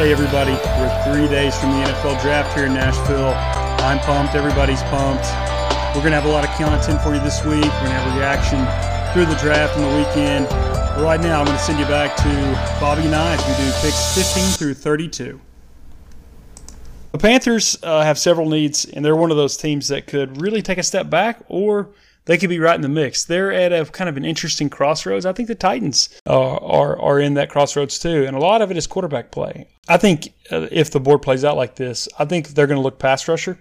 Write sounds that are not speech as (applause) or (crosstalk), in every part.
Hey, everybody. We're three days from the NFL draft here in Nashville. I'm pumped. Everybody's pumped. We're going to have a lot of content for you this week. We're going to have reaction through the draft and the weekend. But right now, I'm going to send you back to Bobby and I as we do picks 15 through 32. The Panthers uh, have several needs, and they're one of those teams that could really take a step back or they could be right in the mix. They're at a kind of an interesting crossroads. I think the Titans are, are, are in that crossroads too, and a lot of it is quarterback play. I think uh, if the board plays out like this, I think they're going to look pass rusher.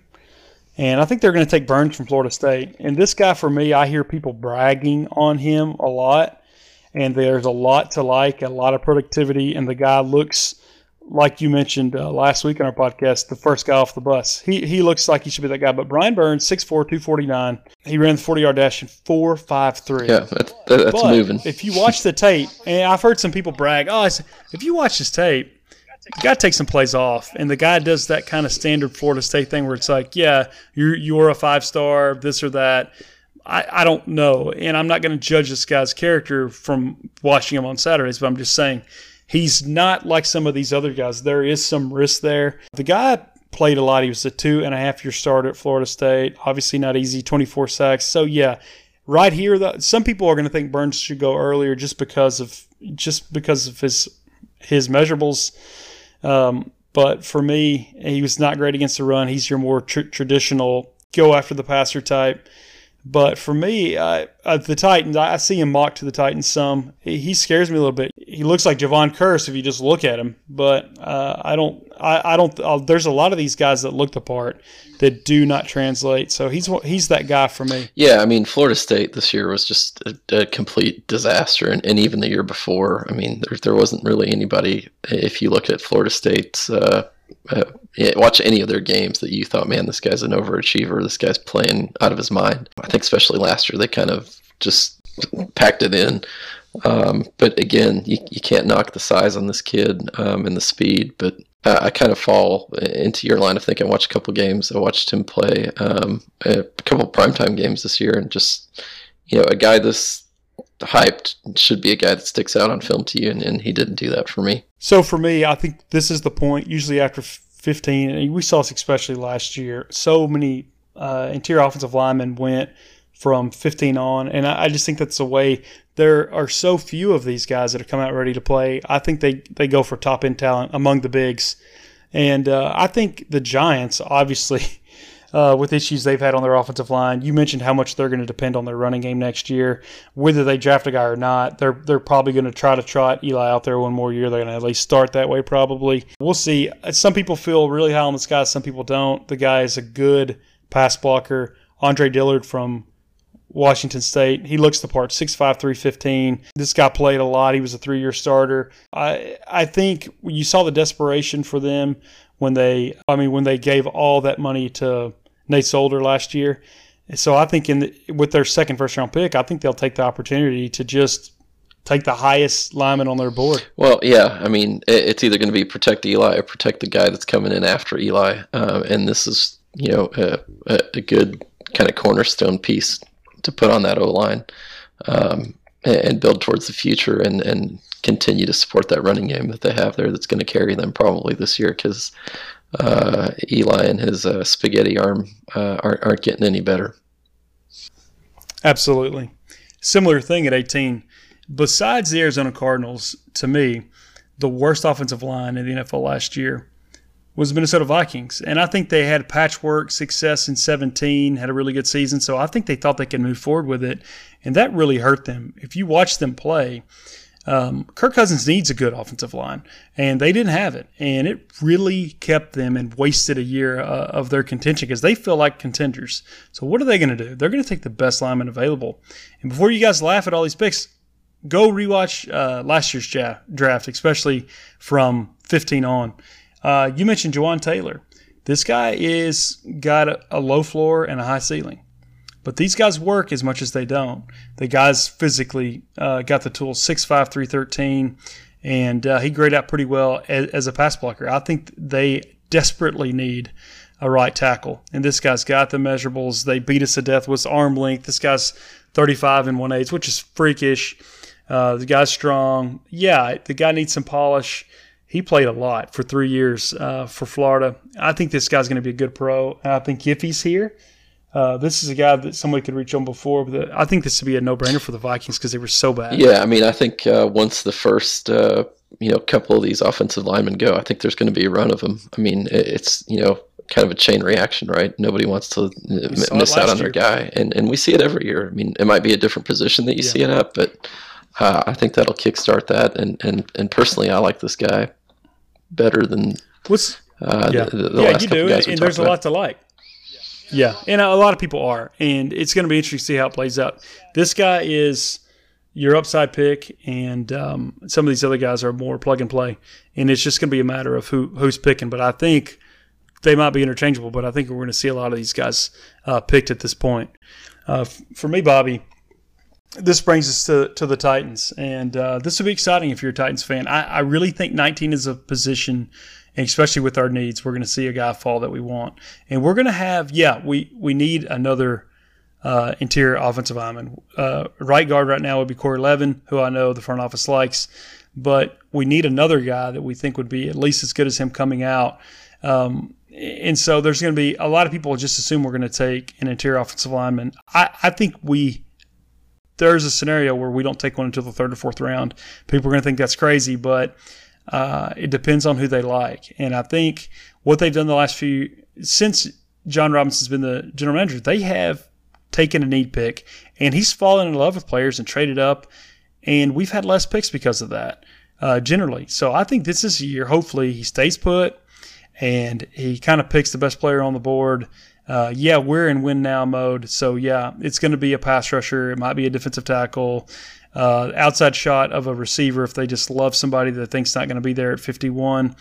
And I think they're going to take Burns from Florida State. And this guy, for me, I hear people bragging on him a lot. And there's a lot to like, a lot of productivity. And the guy looks like you mentioned uh, last week on our podcast, the first guy off the bus. He he looks like he should be that guy. But Brian Burns, 6'4", 249. He ran the 40 yard dash in 4.53. Yeah, that's, that's but moving. If you watch the tape, and I've heard some people brag, oh, I said, if you watch this tape, you got to take some plays off. And the guy does that kind of standard Florida State thing where it's like, yeah, you're, you're a five star, this or that. I, I don't know. And I'm not going to judge this guy's character from watching him on Saturdays, but I'm just saying he's not like some of these other guys. There is some risk there. The guy played a lot. He was a two and a half year starter at Florida State. Obviously, not easy, 24 sacks. So, yeah. Right here, some people are going to think Burns should go earlier just because of just because of his his measurables. Um, but for me, he was not great against the run. He's your more tr- traditional go after the passer type. But for me, uh, uh, the Titans, I, I see him mocked to the Titans some. He, he, scares me a little bit. He looks like Jevon Kearse if you just look at him. But uh, I don't, I, I don't. Uh, there's a lot of these guys that look the part that do not translate. So he's he's that guy for me. Yeah, I mean, Florida State this year was just a, a complete disaster, and, and, even the year before, I mean, there there wasn't really anybody. If you look at Florida State's uh, uh, yeah, watch any of their games that you thought, man, this guy's an overachiever. This guy's playing out of his mind. I think especially last year they kind of just packed it in. Um, but again, you, you can't knock the size on this kid um, and the speed. But I, I, kind of fall into your line of thinking. I watched a couple games. I watched him play um, a couple primetime games this year, and just you know, a guy this hyped should be a guy that sticks out on film to you, and, and he didn't do that for me. So for me, I think this is the point. Usually after 15, and we saw this especially last year. So many uh, interior offensive linemen went from 15 on, and I, I just think that's the way. There are so few of these guys that have come out ready to play. I think they they go for top end talent among the bigs, and uh, I think the Giants obviously. (laughs) uh, with issues they've had on their offensive line. You mentioned how much they're going to depend on their running game next year. Whether they draft a guy or not, they're they're probably going to try to trot Eli out there one more year. They're going to at least start that way, probably. We'll see. Some people feel really high on this guy. Some people don't. The guy is a good pass blocker. Andre Dillard from Washington State. He looks the part, 6'5", 315. This guy played a lot. He was a three-year starter. I I think you saw the desperation for them when they I mean when they gave all that money to Nate Solder last year. So I think in the, with their second first round pick, I think they'll take the opportunity to just take the highest lineman on their board. Well, yeah, I mean it's either going to be protect Eli or protect the guy that's coming in after Eli, uh, and this is you know a, a good kind of cornerstone piece to put on that O line um, and build towards the future and and continue to support that running game that they have there that's going to carry them probably this year because uh, Eli and his uh, spaghetti arm uh, aren't, aren't getting any better. Absolutely. Similar thing at 18. Besides the Arizona Cardinals, to me, the worst offensive line in the NFL last year was the Minnesota Vikings. And I think they had patchwork success in 17, had a really good season. So I think they thought they could move forward with it. And that really hurt them. If you watch them play, um, Kirk Cousins needs a good offensive line, and they didn't have it, and it really kept them and wasted a year uh, of their contention because they feel like contenders. So what are they going to do? They're going to take the best lineman available. And before you guys laugh at all these picks, go rewatch uh, last year's draft, especially from 15 on. Uh, you mentioned Jawaan Taylor. This guy is got a, a low floor and a high ceiling. But these guys work as much as they don't. The guys physically uh, got the tools 6'5, 313, and uh, he graded out pretty well as, as, a pass blocker. I think they desperately need a right tackle. And this guy's got the measurables. They beat us to death with arm length. This guy's 35 and 1 8, which is freakish. Uh, the guy's strong. Yeah, the guy needs some polish. he played a lot for three years uh, for Florida. I think this guy's going to be a good pro. I think if he's here, uh, this is a guy that somebody could reach on before, but I think this would be a no-brainer for the Vikings because they were so bad. Yeah, I mean, I think uh, once the first uh, you know couple of these offensive linemen go, I think there's going to be a run of them. I mean, it's you know kind of a chain reaction, right? Nobody wants to m- miss out on year. their guy, and and we see it every year. I mean, it might be a different position that you yeah. see it at, but uh, I think that'll kickstart that. And and and personally, I like this guy better than what's uh, yeah, the, the yeah, you do, and, and there's about. a lot to like. Yeah, and a lot of people are, and it's going to be interesting to see how it plays out. This guy is your upside pick, and um, some of these other guys are more plug and play, and it's just going to be a matter of who who's picking. But I think they might be interchangeable, but I think we're going to see a lot of these guys uh, picked at this point. Uh, for me, Bobby, this brings us to, to the Titans, and uh, this will be exciting if you're a Titans fan. I, I really think 19 is a position especially with our needs, we're going to see a guy fall that we want, and we're going to have yeah, we we need another uh, interior offensive lineman. Uh, right guard right now would be Corey Levin, who I know the front office likes, but we need another guy that we think would be at least as good as him coming out. Um, and so there's going to be a lot of people just assume we're going to take an interior offensive lineman. I, I think we there's a scenario where we don't take one until the third or fourth round. People are going to think that's crazy, but uh, it depends on who they like. And I think what they've done the last few since Jon Robinson's been the general manager, they have taken a need pick, and he's fallen in love with players and traded up, and we've had less picks because of that. Uh, generally, so I think this is a year. Hopefully, he stays put, and he kind of picks the best player on the board. Uh, yeah, we're in win now mode. So, yeah, it's going to be a pass rusher. It might be a defensive tackle uh, outside shot of a receiver if they just love somebody that thinks not going to be there at 51.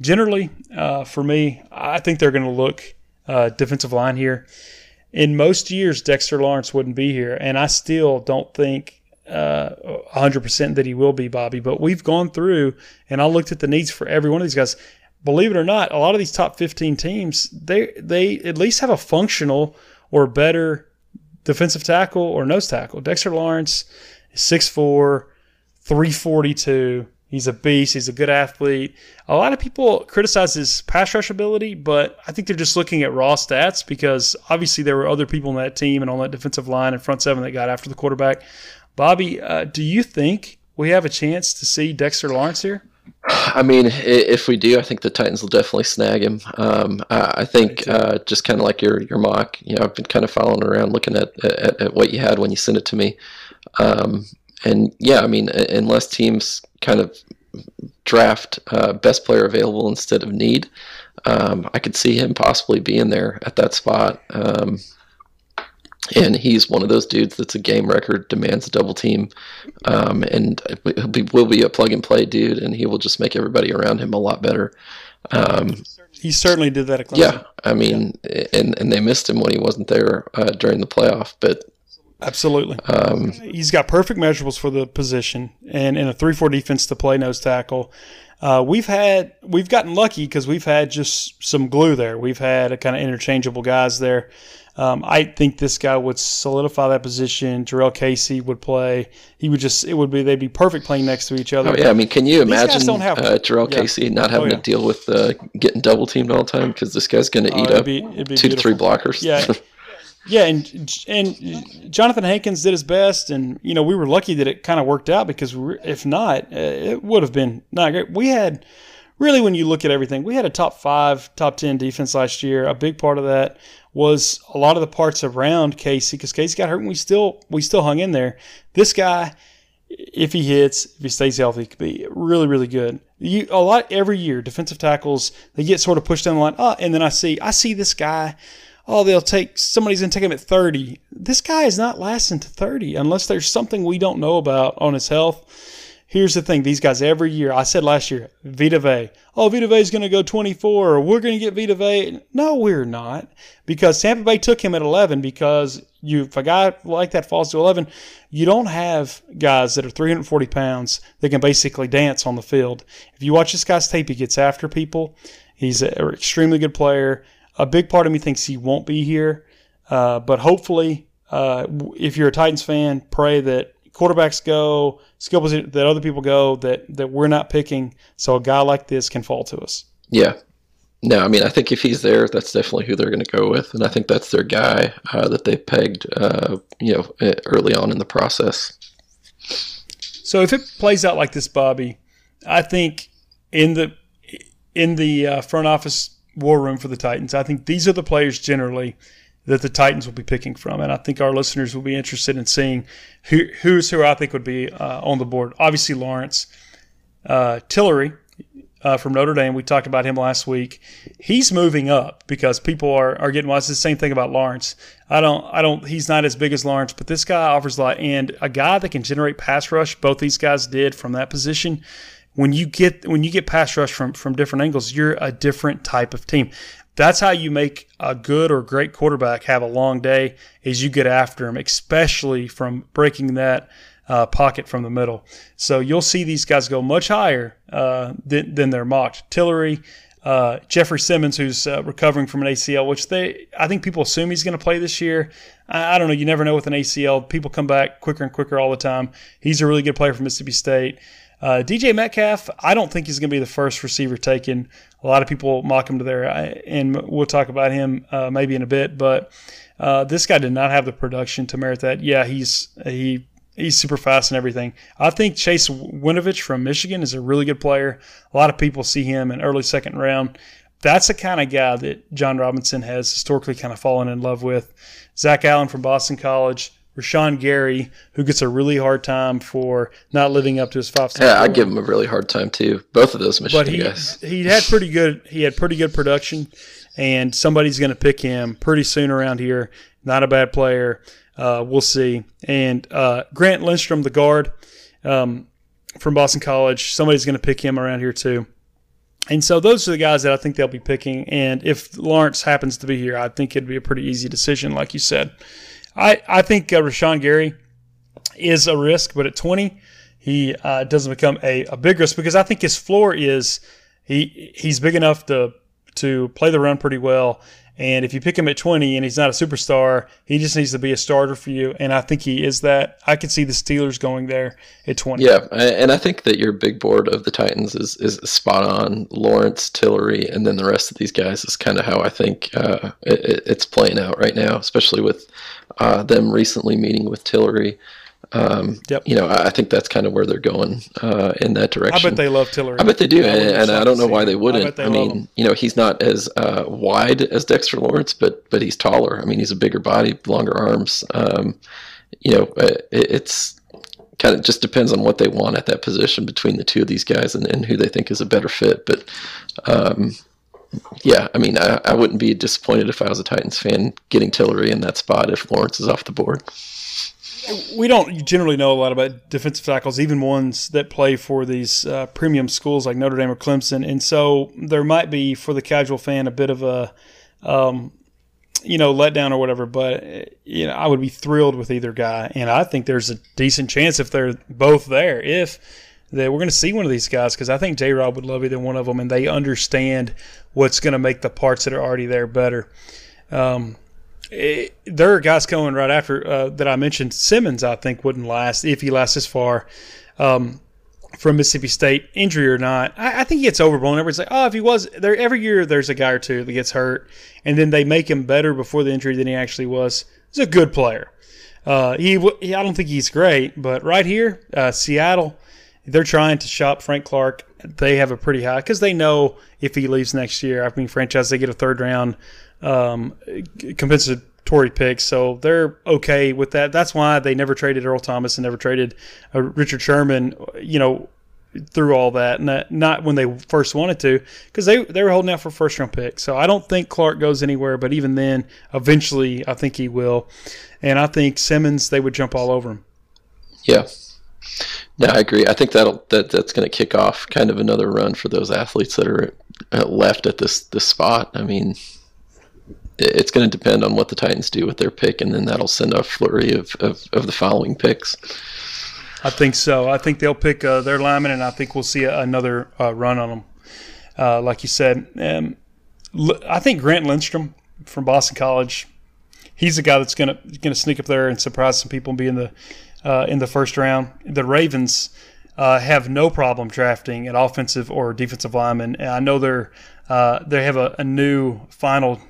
Generally, uh, for me, I think they're going to look uh, defensive line here. In most years, Dexter Lawrence wouldn't be here, and I still don't think uh, 100% that he will be, Bobby. But we've gone through, and I looked at the needs for every one of these guys. Believe it or not, a lot of these top 15 teams, they they at least have a functional or better defensive tackle or nose tackle. Dexter Lawrence 6'4, 342. He's a beast. He's a good athlete. A lot of people criticize his pass rush ability, but I think they're just looking at raw stats because obviously there were other people in that team and on that defensive line and front seven that got after the quarterback. Bobby, uh, do you think we have a chance to see Dexter Lawrence here? I mean, if we do, I think the Titans will definitely snag him. Um, I think uh, just kind of like your your mock, you know, I've been kind of following around looking at, at, at what you had when you sent it to me. Um, and yeah, I mean, unless teams kind of draft uh, best player available instead of need, um, I could see him possibly being there at that spot. And he's one of those dudes that's a game record, demands a double team, um, and he'll be, will be a plug and play dude, and he will just make everybody around him a lot better. Um, he certainly did that. At Clemson. Yeah, I mean, yeah. and and they missed him when he wasn't there uh, during the playoff, but Absolutely. Um, He's got perfect measurables for the position and in a 3 4 defense to play nose tackle. Uh, we've had we've gotten lucky because we've had just some glue there. We've had a kind of interchangeable guys there. Um, I think this guy would solidify that position. Jurrell Casey would play. He would just it would be they'd be perfect playing next to each other. Oh yeah, I mean, can you imagine uh, Jurrell yeah. Casey not having oh, yeah. to deal with uh, getting double teamed all the time because this guy's going to eat uh, up be, two beautiful. to three blockers? Yeah. (laughs) Yeah, and and Jonathan Hankins did his best, and you know we were lucky that it kind of worked out because if not, uh, it would have been not great. We had really, when you look at everything, we had a top five, top ten defense last year. A big part of that was a lot of the parts around Casey because Casey got hurt, and we still we still hung in there. This guy, if he hits, if he stays healthy, could be really really good. You a lot every year, defensive tackles they get sort of pushed down the line. Oh, and then I see I see this guy oh, they'll take somebody's to take him at 30. This guy is not lasting to 30 unless there's something we don't know about on his health. Here's the thing: these guys every year. I said last year, Vita Vea. Oh, Vita Vea is going to go 24, or we're going to get Vita Vea. No, we're not, because Tampa Bay took him at 11. Because you, if a guy like that falls to 11, you don't have guys that are 340 pounds that can basically dance on the field. If you watch this guy's tape, he gets after people. He's an extremely good player. A big part of me thinks he won't be here, uh, but hopefully, uh, if you're a Titans fan, pray that quarterbacks go, skill position that other people go that that we're not picking. So a guy like this can fall to us. Yeah. No, I mean, I think if he's there, that's definitely who they're going to go with, and I think that's their guy uh, that they pegged, uh, you know, early on in the process. So if it plays out like this, Bobby, I think in the in the uh, front office war room for the Titans, I think these are the players generally that the Titans will be picking from, and I think our listeners will be interested in seeing who, who's who I think would be uh, on the board. Obviously, Lawrence, uh, Tillery uh, from Notre Dame. We talked about him last week. He's moving up because people are, are getting. Well, it's the same thing about Lawrence. I don't. I don't. He's not as big as Lawrence, but this guy offers a lot, and a guy that can generate pass rush. Both these guys did from that position. When you get when you get pass rush from from different angles, you're a different type of team. That's how you make a good or great quarterback have a long day. Is you get after him, especially from breaking that uh, pocket from the middle. So you'll see these guys go much higher uh, than, than they're mocked. Tillery, uh, Jeffrey Simmons, who's uh, recovering from an ACL, which they I think people assume he's going to play this year. I, I, don't know. You never know with an ACL. People come back quicker and quicker all the time. He's a really good player for Mississippi State. Uh, DK Metcalf, I don't think he's going to be the first receiver taken. A lot of people mock him to there, and we'll talk about him uh, maybe in a bit. But this guy did not have the production to merit that. Yeah, he's he he's super fast and everything. I think Chase Winovich from Michigan is a really good player. A lot of people see him in early second round. That's the kind of guy that Jon Robinson has historically kind of fallen in love with. Zach Allen from Boston College. Rashan Gary, who gets a really hard time for not living up to his five. Yeah, I give him a really hard time too. Both of those Michigan but he, guys. He had pretty good. He had pretty good production, and somebody's going to pick him pretty soon around here. Not a bad player. Uh, we'll see. And uh, Grant Lindstrom, the guard um, from Boston College, somebody's going to pick him around here too. And so those are the guys that I think they'll be picking. And if Lawrence happens to be here, I think it'd be a pretty easy decision, like you said. I, I think uh, Rashan Gary is a risk, but at 20, he uh, doesn't become a, a big risk because I think his floor is he he's big enough to to play the run pretty well and if you pick him at 20 and he's not a superstar, he just needs to be a starter for you. And I think he is that. I could see the Steelers going there at 20. Yeah, and I think that your big board of the Titans is, is spot on. Lawrence, Tillery, and then the rest of these guys is kind of how I think uh, it, it's playing out right now, especially with uh, them recently meeting with Tillery. Um, yep. You know, I think that's kind of where they're going uh, in that direction. I bet they love Tillery. I bet they do, and, and I don't know why they wouldn't. I, I mean, you know, he's not as uh, wide as Dexter Lawrence, but but he's taller. I mean, he's a bigger body, longer arms. Um, you know, uh, it, it's kind of just depends on what they want at that position between the two of these guys and, and who they think is a better fit. But um, yeah, I mean, I, I wouldn't be disappointed if I was a Titans fan getting Tillery in that spot if Lawrence is off the board we don't generally know a lot about defensive tackles, even ones that play for these uh, premium schools like Notre Dame or Clemson. And so there might be, for the casual fan, a bit of a, um, you know, letdown or whatever. But you know, I would be thrilled with either guy, and I think there's a decent chance if they're both there, if that we're going to see one of these guys because I think J. Rob would love either one of them, and they understand what's going to make the parts that are already there better. Um, it, there are guys coming right after uh, that I mentioned. Simmons, I think, wouldn't last if he lasts this far um, from Mississippi State, injury or not. I, I, think he gets overblown. Everybody's like, oh, if he was there every year, there's a guy or two that gets hurt, and then they make him better before the injury than he actually was. He's a good player. Uh, he, he, I don't think he's great, but right here, uh, Seattle, they're trying to shop Frank Clark. They have a pretty high because they know if he leaves next year, I mean, franchise, they get a third round um, compensatory picks, so they're okay with that. That's why they never traded Earl Thomas and never traded uh, Richard Sherman. You know, through all that, not, not when they first wanted to, because they they were holding out for first round pick. So I don't think Clark goes anywhere, but even then, eventually, I think he will, and I think Simmons they would jump all over him. Yeah. Yeah, I agree. I think that'll that that's going to kick off kind of another run for those athletes that are uh, left at this this spot. I mean, it's going to depend on what the Titans do with their pick, and then that'll send a flurry of, of, of the following picks. I think so. I think they'll pick uh, their lineman, and I think we'll see a, another uh, run on them. Uh, like you said, um, I think Grant Lindstrom from Boston College, he's the guy that's going to going to sneak up there and surprise some people and be in the uh, in the first round. The Ravens uh, have no problem drafting an offensive or defensive lineman. And I know they're uh, they have a, a new final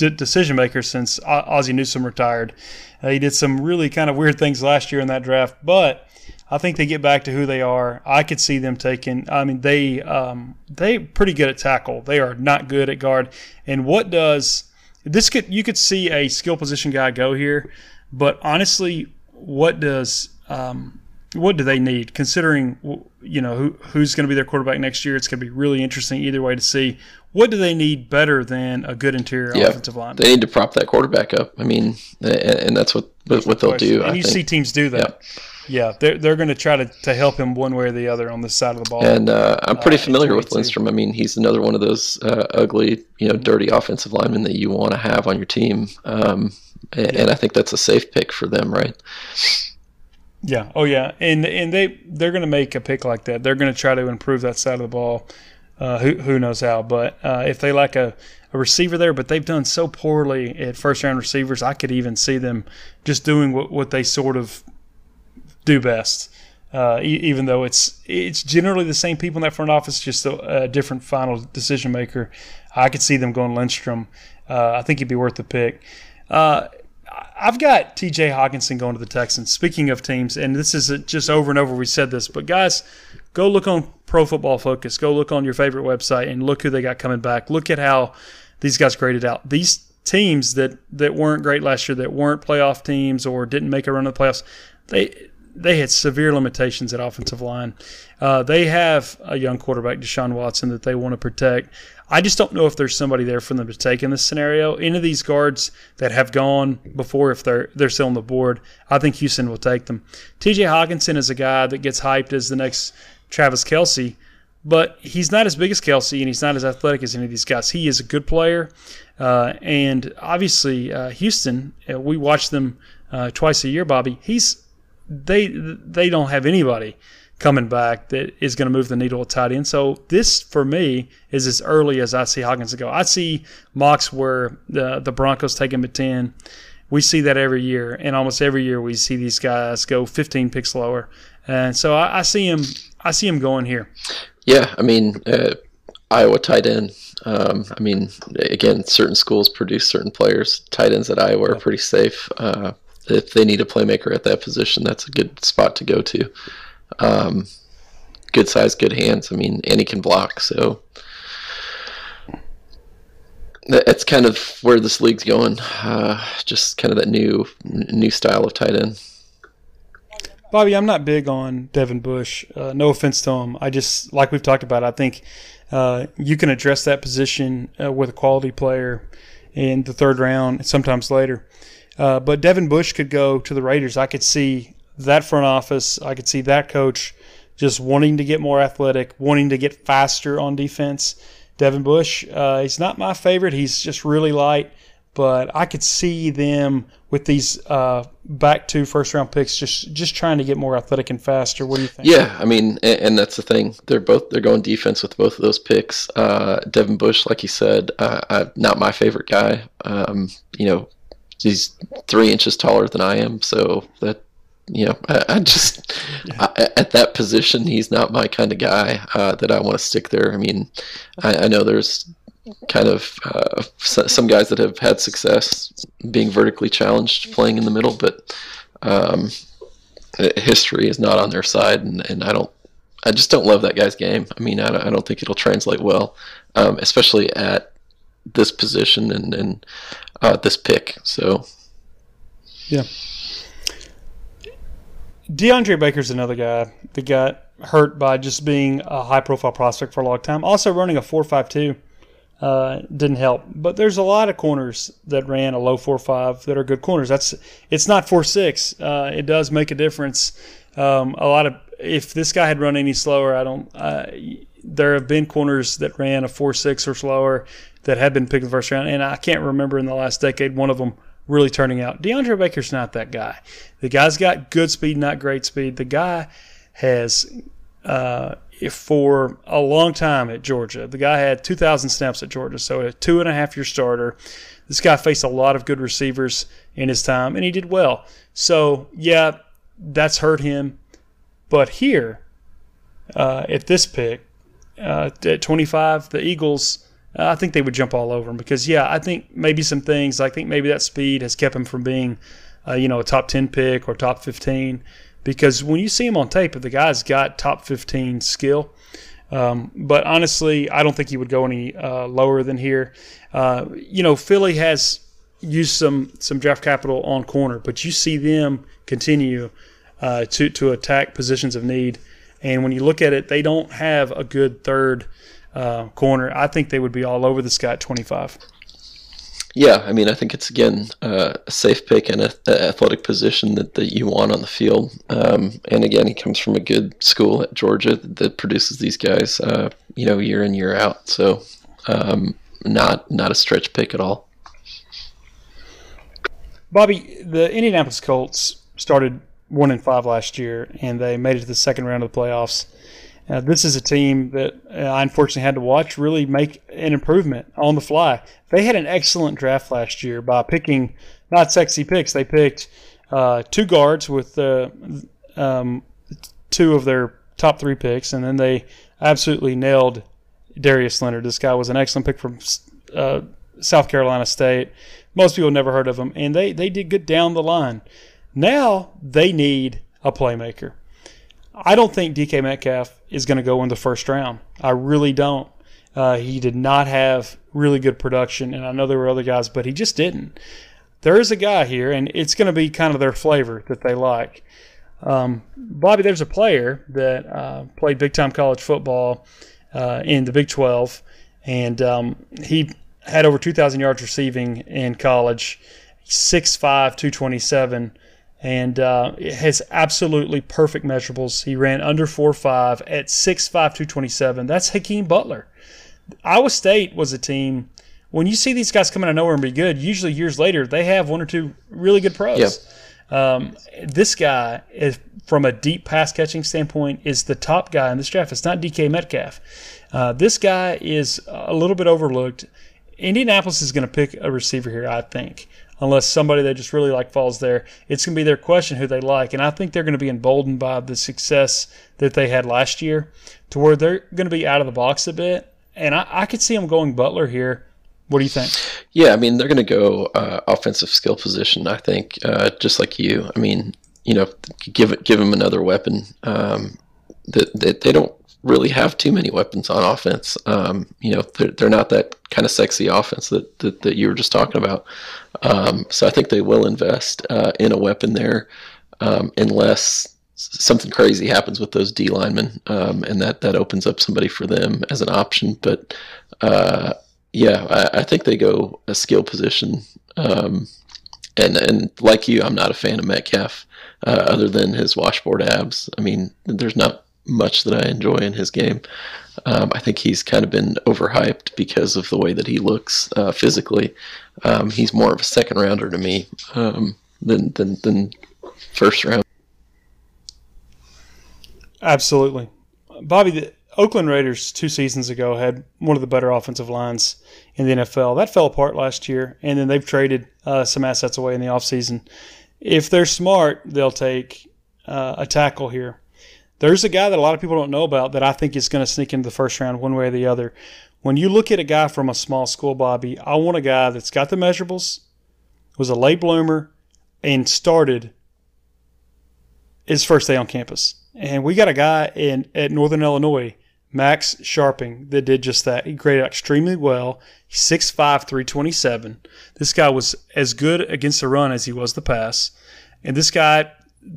d- decision maker since Ozzie Newsome retired. Uh, he did some really kind of weird things last year in that draft, but I think they get back to who they are. I could see them taking. I mean, they um, they pretty good at tackle. They are not good at guard. And what does this could you could see a skill position guy go here, but honestly, what does um, what do they need? Considering you know who who's going to be their quarterback next year, it's going to be really interesting either way to see what do they need better than a good interior yeah, offensive line. They need to prop that quarterback up. I mean, and, that's what that's what they'll do. And I you think. see teams do that. Yeah. Yeah, they're, they're going to try to, to help him one way or the other on this side of the ball. And uh, I'm pretty uh, familiar with Lindstrom. I mean, he's another one of those uh, ugly, you know, dirty offensive linemen that you want to have on your team. Um, and, yeah. and I think that's a safe pick for them, right? Yeah. Oh, yeah. And and they they're going to make a pick like that. They're going to try to improve that side of the ball. Uh, who who knows how? But uh, if they like a, a receiver there, but they've done so poorly at first round receivers, I could even see them just doing what, what they sort of do best. Uh, e- even though it's it's generally the same people in that front office, just a, a different final decision maker. I could see them going Lindstrom. Uh, I think he'd be worth the pick. Uh, I've got T.J. Hockenson going to the Texans. Speaking of teams, and this is just over and over we said this, but guys, go look on Pro Football Focus. Go look on your favorite website and look who they got coming back. Look at how these guys graded out. These teams that that weren't great last year, that weren't playoff teams or didn't make a run of the playoffs, they they had severe limitations at offensive line. Uh, they have a young quarterback, Deshaun Watson, that they want to protect. I just don't know if there's somebody there for them to take in this scenario. Any of these guards that have gone before, if they're they're still on the board, I think Houston will take them. T.J. Hockenson is a guy that gets hyped as the next Travis Kelce, but he's not as big as Kelce and he's not as athletic as any of these guys. He is a good player, uh, and obviously uh, Houston. Uh, we watch them uh, twice a year, Bobby. He's they they don't have anybody coming back that is going to move the needle at tight end. So this for me is as early as I see Hawkins go. I see mocks where the the Broncos take him at ten. We see that every year, and almost every year we see these guys go 15 picks lower. And so I, I see him. I see him going here. Yeah, I mean, uh, Iowa tight end. Um, I mean, again, certain schools produce certain players. Tight ends at Iowa are pretty safe. Uh, if they need a playmaker at that position, that's a good spot to go to. Um, good size, good hands. I mean, and he can block, so that's kind of where this league's going. Uh, just kind of that new new style of tight end. Bobby, I'm not big on Devin Bush. Uh, no offense to him. I just like we've talked about. I think uh, you can address that position uh, with a quality player in the third round, sometimes later. Uh, but Devin Bush could go to the Raiders. I could see that front office. I could see that coach just wanting to get more athletic, wanting to get faster on defense. Devin Bush, uh, he's not my favorite. He's just really light, but I could see them with these uh, back two first round picks just just trying to get more athletic and faster. What do you think? Yeah, I mean, and, and that's the thing. They're both they're going defense with both of those picks. Uh, Devin Bush, like you said, uh, not my favorite guy. Um, you know, he's three inches taller than I am, so that you know, I, I just yeah. I, at that position, he's not my kind of guy uh, that I want to stick there. I mean, I, I know there's kind of uh, some guys that have had success being vertically challenged playing in the middle, but um, history is not on their side, and, and I don't. I just don't love that guy's game. I mean, I don't, I don't think it'll translate well, um, especially at this position and, and uh, this pick. So, yeah. DeAndre Baker's another guy that got hurt by just being a high profile prospect for a long time. Also, running a 4.52 uh, didn't help. But there's a lot of corners that ran a low 4.5 that are good corners. That's It's not 4.6. Uh, it does make a difference. Um, a lot of if this guy had run any slower, I don't. Uh, there have been corners that ran a 4.6 or slower that had been picked in the first round, and I can't remember in the last decade one of them really turning out. DeAndre Baker's not that guy. The guy's got good speed, not great speed. The guy has, uh, for a long time at Georgia, the guy had 2,000 snaps at Georgia, so a two and a half year starter. This guy faced a lot of good receivers in his time, and he did well. So, yeah, that's hurt him. But here, uh, at this pick, uh, at 25, the Eagles, I think they would jump all over him because, yeah, I think maybe some things, I think maybe that speed has kept him from being, uh, you know, a top 10 pick or top 15. Because when you see him on tape, the guy's got top 15 skill. Um, but honestly, I don't think he would go any uh, lower than here. Uh, you know, Philly has used some some draft capital on corner, but you see them continue uh, to to attack positions of need. And when you look at it, they don't have a good third uh, corner. I think they would be all over this guy at 25. Yeah, I mean, I think it's again uh, a safe pick and a, a, athletic position that, that you want on the field. Um, and again, he comes from a good school at Georgia that produces these guys, uh, you know, year in year out. So, um, not not a stretch pick at all. Bobby, the Indianapolis Colts started one and five last year, and they made it to the second round of the playoffs. Uh, this is a team that uh, I unfortunately had to watch really make an improvement on the fly. They had an excellent draft last year by picking not sexy picks. They picked uh, two guards with uh, um, two of their top three picks, and then they absolutely nailed Darius Leonard. This guy was an excellent pick from uh, South Carolina State. Most people never heard of him, and they, they did good down the line. Now they need a playmaker. I don't think DK Metcalf is going to go in the first round. I really don't. Uh, he did not have really good production, and I know there were other guys, but he just didn't. There is a guy here, and it's going to be kind of their flavor that they like. Um, Bobby, there's a player that uh, played big time college football uh, in the Big 12, and um, he had over 2,000 yards receiving in college, 6'5, 227 and uh, has absolutely perfect measurables. He ran under 4.5 at 6'5", 227. That's Hakeem Butler. Iowa State was a team. When you see these guys coming out of nowhere and be good, usually years later they have one or two really good pros. Yep. Um, this guy, is, from a deep pass catching standpoint, is the top guy in this draft. It's not DK Metcalf. Uh, this guy is a little bit overlooked. Indianapolis is going to pick a receiver here, I think unless somebody they just really like falls there. It's going to be their question who they like. And I think they're going to be emboldened by the success that they had last year to where they're going to be out of the box a bit. And I, I could see them going Butler here. What do you think? Yeah, I mean, they're going to go uh, offensive skill position, I think, uh, just like you. I mean, you know, give give them another weapon. Um, that, that they don't really have too many weapons on offense. Um, you know, they're, they're not that kind of sexy offense that, that, that you were just talking about. Um, so I think they will invest uh, in a weapon there um, unless something crazy happens with those D linemen um, and that, that opens up somebody for them as an option. But uh, yeah, I, I, think they go a skill position. Um, and, and like you, I'm not a fan of Metcalf uh, other than his washboard abs. I mean, there's not much that I enjoy in his game. Um, I think he's kind of been overhyped because of the way that he looks uh, physically. Um, he's more of a second rounder to me um, than, than than first round. Absolutely, Bobby. The Oakland Raiders two seasons ago had one of the better offensive lines in the NFL. That fell apart last year, and then they've traded uh, some assets away in the offseason. If they're smart, they'll take uh, a tackle here there's a guy that a lot of people don't know about that I think is going to sneak into the first round one way or the other. When you look at a guy from a small school, Bobby, I want a guy that's got the measurables, was a late bloomer, and started his first day on campus. And we got a guy in at Northern Illinois, Max Scharping, that did just that. He graded extremely well. He's 6'5", 327. This guy was as good against the run as he was the pass. And this guy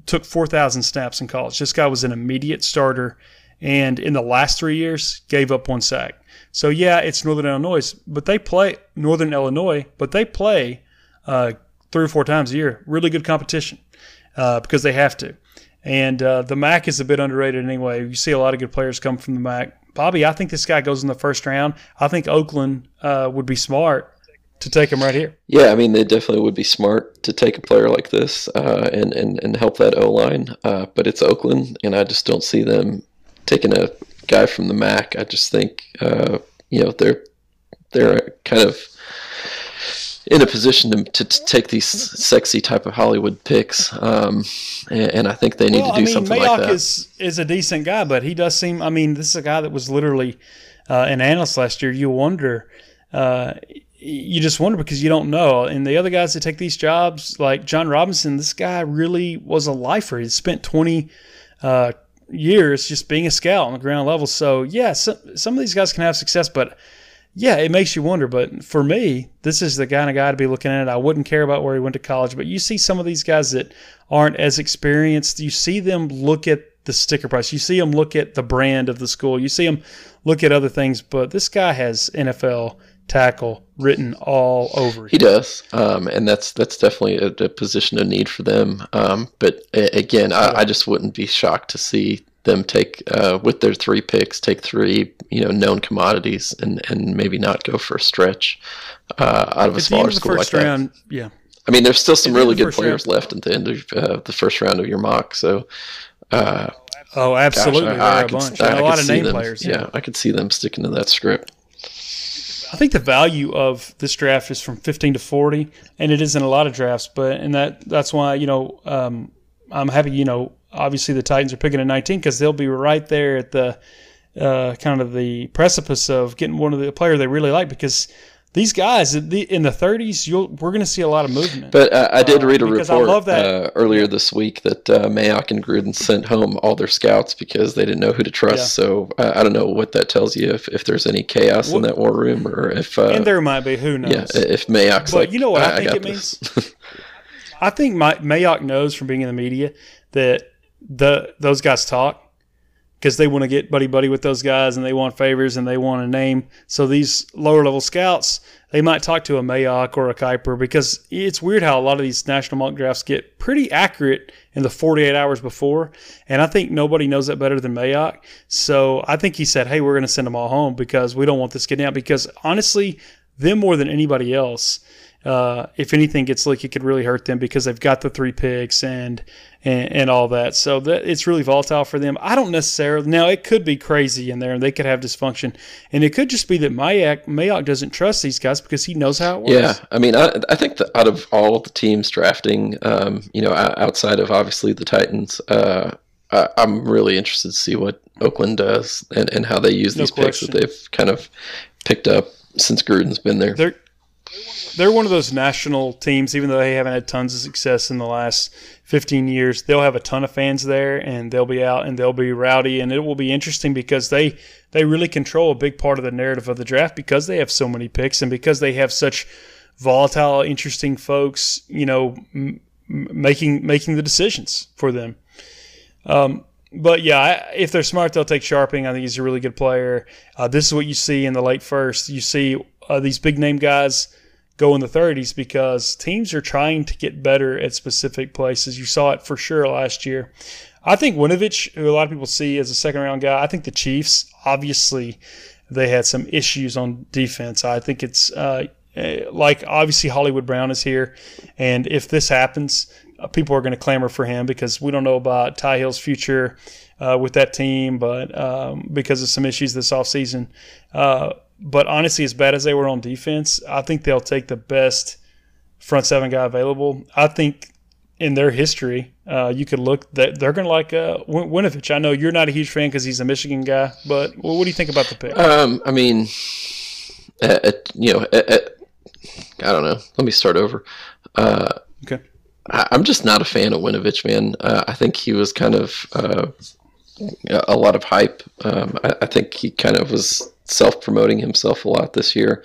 took 4,000 snaps in college. This guy was an immediate starter, and in the last three years, gave up one sack. So yeah, it's Northern Illinois, but they play Northern Illinois, but they play uh, three or four times a year. Really good competition uh, because they have to. And uh, the MAC is a bit underrated anyway. You see a lot of good players come from the MAC. Bobby, I think this guy goes in the first round. I think Oakland uh, would be smart to take him right here. Yeah, I mean, they definitely would be smart to take a player like this uh, and, and, and help that O line. Uh, but it's Oakland, and I just don't see them taking a guy from the MAC. I just think, uh, you know, they're they're kind of in a position to, to, to, take these sexy type of Hollywood picks, um, and, and, I think they need well, to do I mean, something Mayock like that. is is a decent guy, but he does seem. I mean, this is a guy that was literally uh, an analyst last year. You wonder, uh, you just wonder because you don't know. And the other guys that take these jobs, like Jon Robinson, this guy really was a lifer. He spent twenty. Uh, years just being a scout on the ground level. So yeah, some, some of these guys can have success, but yeah, it makes you wonder. But for me, this is the kind of guy to be looking at. I wouldn't care about where he went to college, but you see some of these guys that aren't as experienced. You see them look at the sticker price. You see them look at the brand of the school. You see them look at other things. But this guy has NFL tackle written all over. He does, um, and that's that's definitely a, a, position of need for them. Um, but again, I, I, just wouldn't be shocked to see them take uh, with their three picks, take three you know known commodities, and and maybe not go for a stretch uh, out of a smaller school like round, that. Yeah, I mean, there's still some really good players round. left at the end of uh, the first round of your mock. So. Uh, oh, absolutely! Gosh, I, I, I, could, a lot of name them, players. Yeah. yeah, I could see them sticking to that script. I think the value of this draft is from 15 to 40, and it is in a lot of drafts. But and that that's why you know um, I'm happy. You know, obviously the Titans are picking at 19 because they'll be right there at the uh, kind of the precipice of getting one of the player they really like because these guys in the, in the 30s, we're going to see a lot of movement. But uh, I did uh, read a report uh, earlier this week that uh, Mayock and Gruden sent home all their scouts because they didn't know who to trust. Yeah. So I don't know what that tells you if, if there's any chaos well, in that war room or if. Uh, and there might be. Who knows? Yeah, if Mayock's but like, you know what I, I think it means. I think my, Mayock knows from being in the media that the those guys talk because they want to get buddy buddy with those guys and they want favors and they want a name. So these lower level scouts, they might talk to a Mayock or a Kiper because it's weird how a lot of these national mock drafts get pretty accurate in the 48 hours before. And I think nobody knows that better than Mayock. So I think he said, hey, we're going to send them all home because we don't want this getting out. Because honestly, them more than anybody else – uh, if anything gets leaked, it could really hurt them because they've got the three picks and and, and all that. So that it's really volatile for them. I don't necessarily now. It could be crazy in there, and they could have dysfunction, and it could just be that Mayock Mayock doesn't trust these guys because he knows how it works. Yeah, I mean, I, I think that out of all the teams drafting, um, you know, outside of obviously the Titans, uh, I, am really interested to see what Oakland does and, and how they use no these question. picks that they've kind of picked up since Gruden's been there. They're they're one of those national teams, even though they haven't had tons of success in the last 15 years. They'll have a ton of fans there, and they'll be out and they'll be rowdy, and it will be interesting because they they really control a big part of the narrative of the draft because they have so many picks and because they have such volatile, interesting folks, you know, m- making making the decisions for them. Um, but yeah, if they're smart, they'll take Scharping. I think he's a really good player. Uh, this is what you see in the late first. You see uh, these big name guys go in the 30s because teams are trying to get better at specific places. You saw it for sure last year. I think Winovich, who a lot of people see as a second round guy, I think the Chiefs, obviously, they had some issues on defense. I think it's uh, eh, like obviously Hollywood Brown is here, and if this happens, uh, people are going to clamor for him because we don't know about Ty Hill's future uh, with that team, but um, because of some issues this offseason. Uh, but honestly, as bad as they were on defense, I think they'll take the best front seven guy available. I think in their history, uh, you could look that they're going to like uh, Winovich. I know you're not a huge fan because he's a Michigan guy, but what do you think about the pick? Um, I mean, you know, I don't know. Let me start over. Uh, okay. I, am just not a fan of Winovich, man. Uh, I think he was kind of uh, a lot of hype. Um, I, I, think he kind of was self promoting himself a lot this year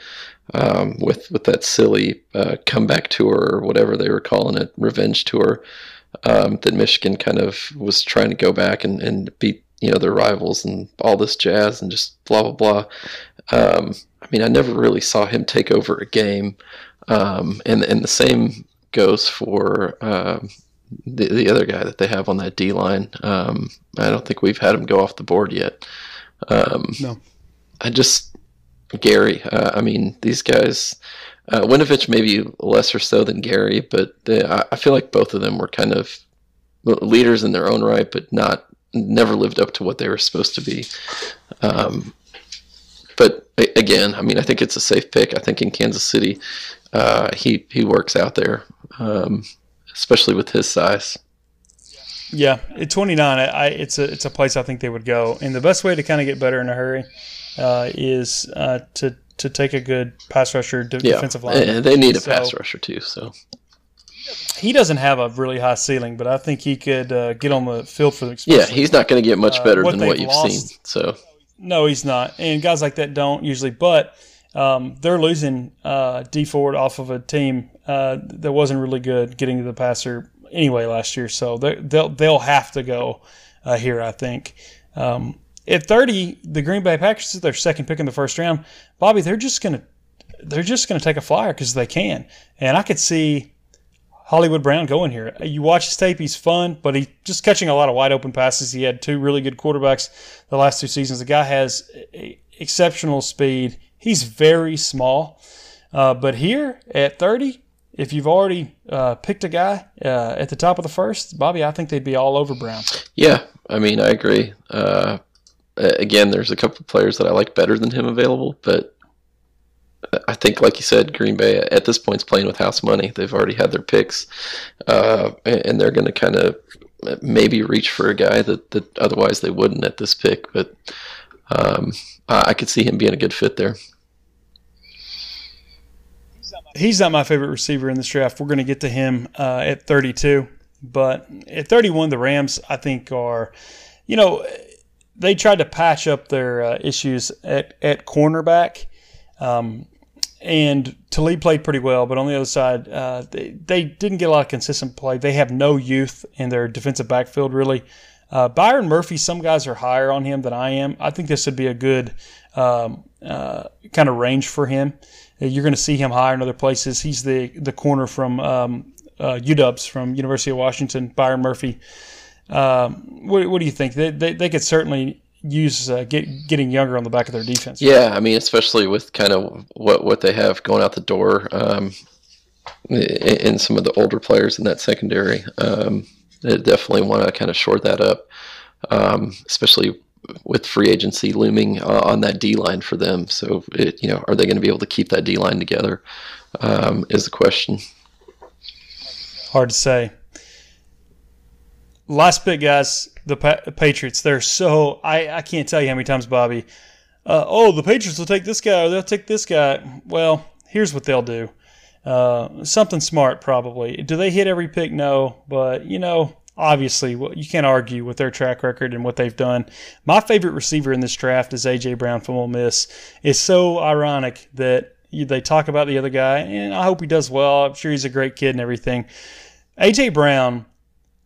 um, with with that silly uh, comeback tour or whatever they were calling it, revenge tour. Um, that Michigan kind of was trying to go back and, and beat you know their rivals and all this jazz and just blah blah blah. Um, I mean, I never really saw him take over a game, um, and and the same goes for um, the the other guy that they have on that D line. Um, I don't think we've had him go off the board yet. Um, no, I just Gary. Uh, I mean, these guys. Uh, Winovich maybe lesser so than Gary, but they, I, I feel like both of them were kind of leaders in their own right, but not never lived up to what they were supposed to be. Um, but again, I mean, I think it's a safe pick. I think in Kansas City, uh, he he works out there, um, especially with his size. Yeah, at 29, I, it's a it's a place I think they would go. And the best way to kind of get better in a hurry uh, is uh, to to take a good pass rusher de- yeah. defensive line. And they need a so, pass rusher too. So he doesn't have a really high ceiling, but I think he could uh, get on the field for the. Experience. Yeah, he's not going to get much uh, better than what you've lost, seen. So no, he's not, and guys like that don't usually. But um, they're losing uh, Dee Ford off of a team uh, that wasn't really good getting to the passer anyway last year, so they'll they'll have to go uh, here, I think. Um, at 30, the Green Bay Packers is their second pick in the first round. Bobby, they're just gonna they're just gonna take a flyer because they can, and I could see Hollywood Brown going here. You watch his tape; he's fun, but he's just catching a lot of wide open passes. He had two really good quarterbacks the last two seasons. The guy has exceptional speed. He's very small, uh, but here at 30, if you've already uh, picked a guy uh, at the top of the first, Bobby, I think they'd be all over Brown. Yeah, I mean, I agree. Uh, again, there's a couple of players that I like better than him available, but I think, like you said, Green Bay at this point is playing with house money. They've already had their picks, uh, and they're going to kind of maybe reach for a guy that, that otherwise they wouldn't at this pick. But um, I could see him being a good fit there he's not my favorite receiver in this draft. We're going to get to him uh, at 32, but at 31, the Rams I think are, you know, they tried to patch up their uh, issues at at cornerback. Um, and Talib played pretty well, but on the other side, uh, they, they didn't get a lot of consistent play. They have no youth in their defensive backfield, really. Uh, Byron Murphy, some guys are higher on him than I am. I think this would be a good um, uh, kind of range for him. You're going to see him higher in other places. He's the the corner from um, uh, UW's from University of Washington, Byron Murphy. Um, what, what, do you think? They, they, they could certainly use uh, get, getting younger on the back of their defense. Yeah, I mean, especially with kind of what what they have going out the door um, in some of the older players in that secondary. Um, they definitely want to kind of shore that up, um, especially with free agency looming uh, on that D line for them. So, it, you know, are they going to be able to keep that D line together? Um, is the question. Hard to say. Last pick, guys. The pa- Patriots. They're so I, I can't tell you how many times, Bobby. Uh, oh, the Patriots will take this guy or they'll take this guy. Well, here's what they'll do. Uh, something smart, probably. Do they hit every pick? No, but you know obviously you can't argue with their track record and what they've done. My favorite receiver in this draft is AJ Brown from Ole Miss. It's so ironic that they talk about the other guy, and I hope he does well. I'm sure he's a great kid and everything. AJ Brown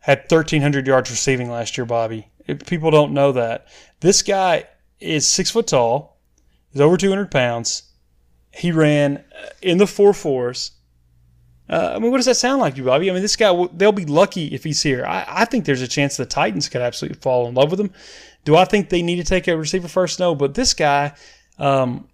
had 1,300 yards receiving last year, Bobby. People don't know that. This guy is six foot tall. He's over 200 pounds. He ran uh, in the four fours uh, I mean, what does that sound like to you, Bobby? I mean, this guy, they'll be lucky if he's here. I, I, think there's a chance the Titans could absolutely fall in love with him. Do I think they need to take a receiver first? No, but this guy, um,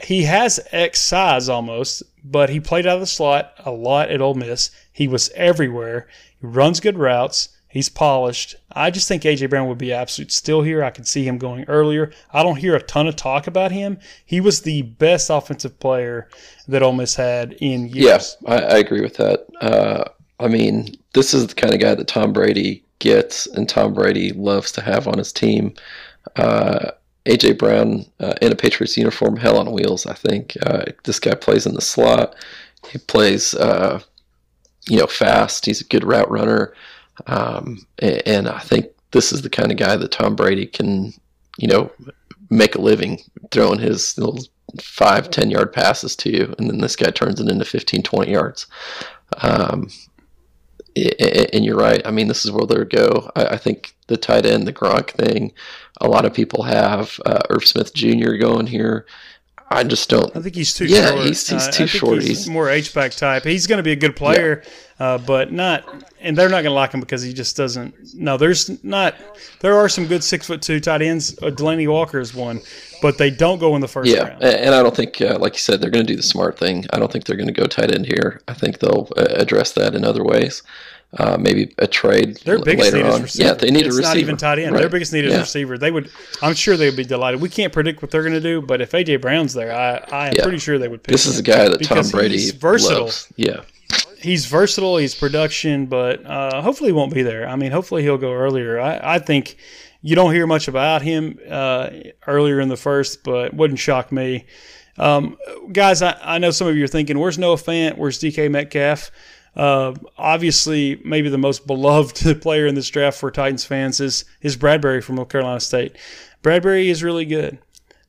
he has X size almost, but he played out of the slot a lot at Ole Miss. He was everywhere. He runs good routes. He's polished. I just think AJ Brown would be absolute still here. I could see him going earlier. I don't hear a ton of talk about him. He was the best offensive player that Ole Miss had in years. Yes, I, I agree with that. Uh, I mean, this is the kind of guy that Tom Brady gets, and Tom Brady loves to have on his team. Uh, AJ Brown uh, in a Patriots uniform, hell on wheels. I think uh, this guy plays in the slot. He plays, uh, you know, fast. He's a good route runner. Um, and I think this is the kind of guy that Tom Brady can, you know, make a living throwing his little five, 10 yard passes to you. And then this guy turns it into 15, 20 yards. Um, and you're right. I mean, this is where they'll go. I, think the tight end, the Gronk thing, a lot of people have uh, Irv Smith Jr. going here. I just don't. I think he's too yeah, short. he's, he's uh, too short. He's, he's, more H back type. He's going to be a good player, yeah. uh, but not. And they're not going to like him because he just doesn't. No, there's not. There are some good six foot two tight ends. Uh, Delanie Walker is one, but they don't go in the first yeah, round. and I don't think, uh, like you said, they're going to do the smart thing. I don't think they're going to go tight end here. I think they'll uh, address that in other ways. Uh, maybe a trade Their biggest later need on. is receiver. Yeah, they need it's a receiver. not even tight end. Right. Their biggest need is Yeah. receiver. They would, I'm sure they would be delighted. We can't predict what they're going to do, but if AJ Brown's there, I, I am Yeah. pretty sure they would pick. This is a guy that Tom Brady he's versatile. loves. Yeah, he's versatile. He's production, but uh, hopefully he won't be there. I mean, hopefully he'll go earlier. I, I think you don't hear much about him uh, earlier in the first, but wouldn't shock me. Um, guys, I, I know some of you are thinking, "Where's Noah Fant? Where's DK Metcalf?" Uh, obviously, maybe the most beloved (laughs) player in this draft for Titans fans is is Bradbury from North Carolina State. Bradbury is really good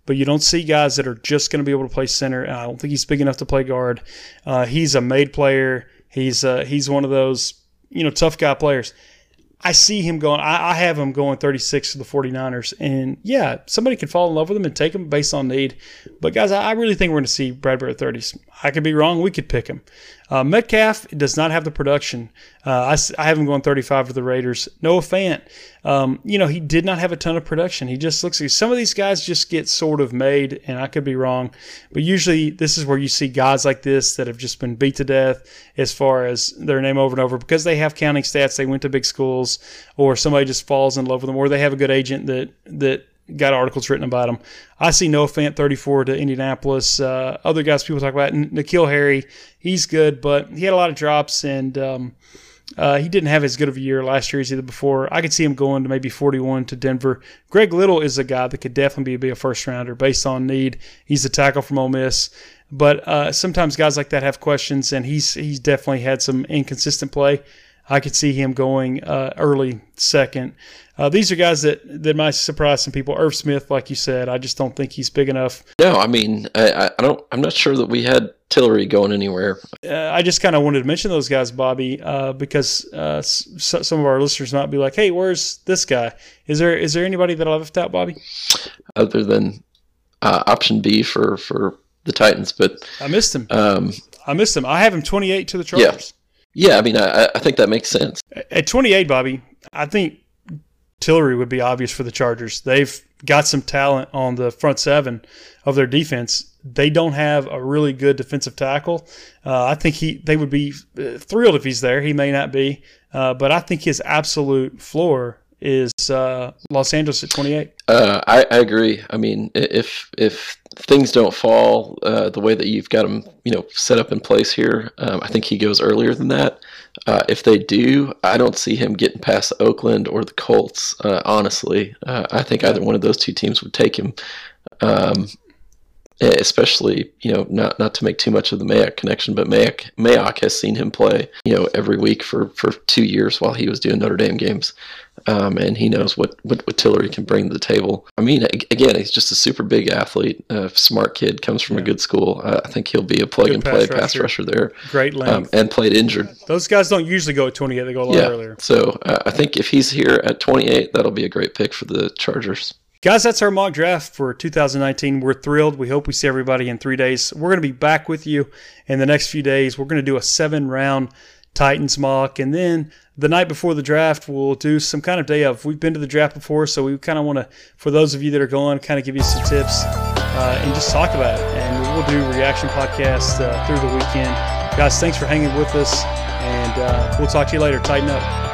but you don't see guys that are just going to be able to play center. And I don't think he's big enough to play guard. Uh, he's a made player. He's uh, he's one of those you know tough guy players. I see him going. I, I have him going 36 to the 49ers, and yeah, somebody could fall in love with him and take him based on need. But guys, I, really think we're going to see Bradbury at 30s. I could be wrong. We could pick him. Uh, Metcalf does not have the production. Uh, I, I have him going 35 to the Raiders. Noah Fant, um, you know, he did not have a ton of production. He just looks like some of these guys just get sort of made, and I could be wrong. But usually, this is where you see guys like this that have just been beat to death as far as their name over and over because they have counting stats. They went to big schools, or somebody just falls in love with them, or they have a good agent that that got articles written about him. I see Noah Fant 34 to Indianapolis. Uh, other guys people talk about, N'Keal Harry, he's good, but he had a lot of drops and um, uh, he didn't have as good of a year last year as he did before. I could see him going to maybe 41 to Denver. Greg Little is a guy that could definitely be, be a first rounder based on need. He's a tackle from Ole Miss. But uh, sometimes guys like that have questions, and he's he's definitely had some inconsistent play. I could see him going uh, early second. Uh, these are guys that, that might surprise some people. Irv Smith, like you said, I just don't think he's big enough. no, I mean, I, I- don't. I'm not sure that we had Tillery going anywhere. Uh, I just kind of wanted to mention those guys, Bobby, uh, because uh, some of our listeners might be like, "Hey, where's this guy? Is there is there anybody that I left out, Bobby? other than uh, option B for for the Titans. But I missed him. um, I missed him. I have him 28 to the Chargers. yeah, I mean, I, I think that makes sense. At 28, Bobby, I think Tillery would be obvious for the Chargers. They've got some talent on the front seven of their defense. They don't have a really good defensive tackle. Uh, I think he they would be uh, thrilled if he's there. He may not be, uh, but I think his absolute floor is uh, Los Angeles at 28. Uh, I, I agree. I mean, if if things don't fall uh, the way that you've got them, you know, set up in place here, um, I think he goes earlier than that. Uh, if they do, I don't see him getting past Oakland or the Colts. Uh, honestly, uh, I think either one of those two teams would take him. Um, especially, you know, not not to make too much of the Mayock connection, but Mayock Mayock has seen him play, you know, every week for for two years while he was doing Notre Dame games um, and he knows what, what, what Tillery can bring to the table. I mean, again, he's just a super big athlete, a smart kid, comes from a good school. Uh, I think he'll be a plug Good and play pass pass rusher. rusher there, Great length. um, and played injured. Those guys don't usually go at 28. They go a lot Yeah, earlier. so uh, I think if he's here at 28, that'll be a great pick for the Chargers. Guys, that's our mock draft for 2019. We're thrilled. We hope we see everybody in three days. We're going to be back with you in the next few days. We're going to do a seven round Titans mock. And then the night before the draft, we'll do some kind of day of. We've been to the draft before, so we kind of want to, for those of you that are going, kind of give you some tips uh, and just talk about it. And we'll do reaction podcasts uh, through the weekend. Guys, thanks for hanging with us. And uh, we'll talk to you later. Tighten up.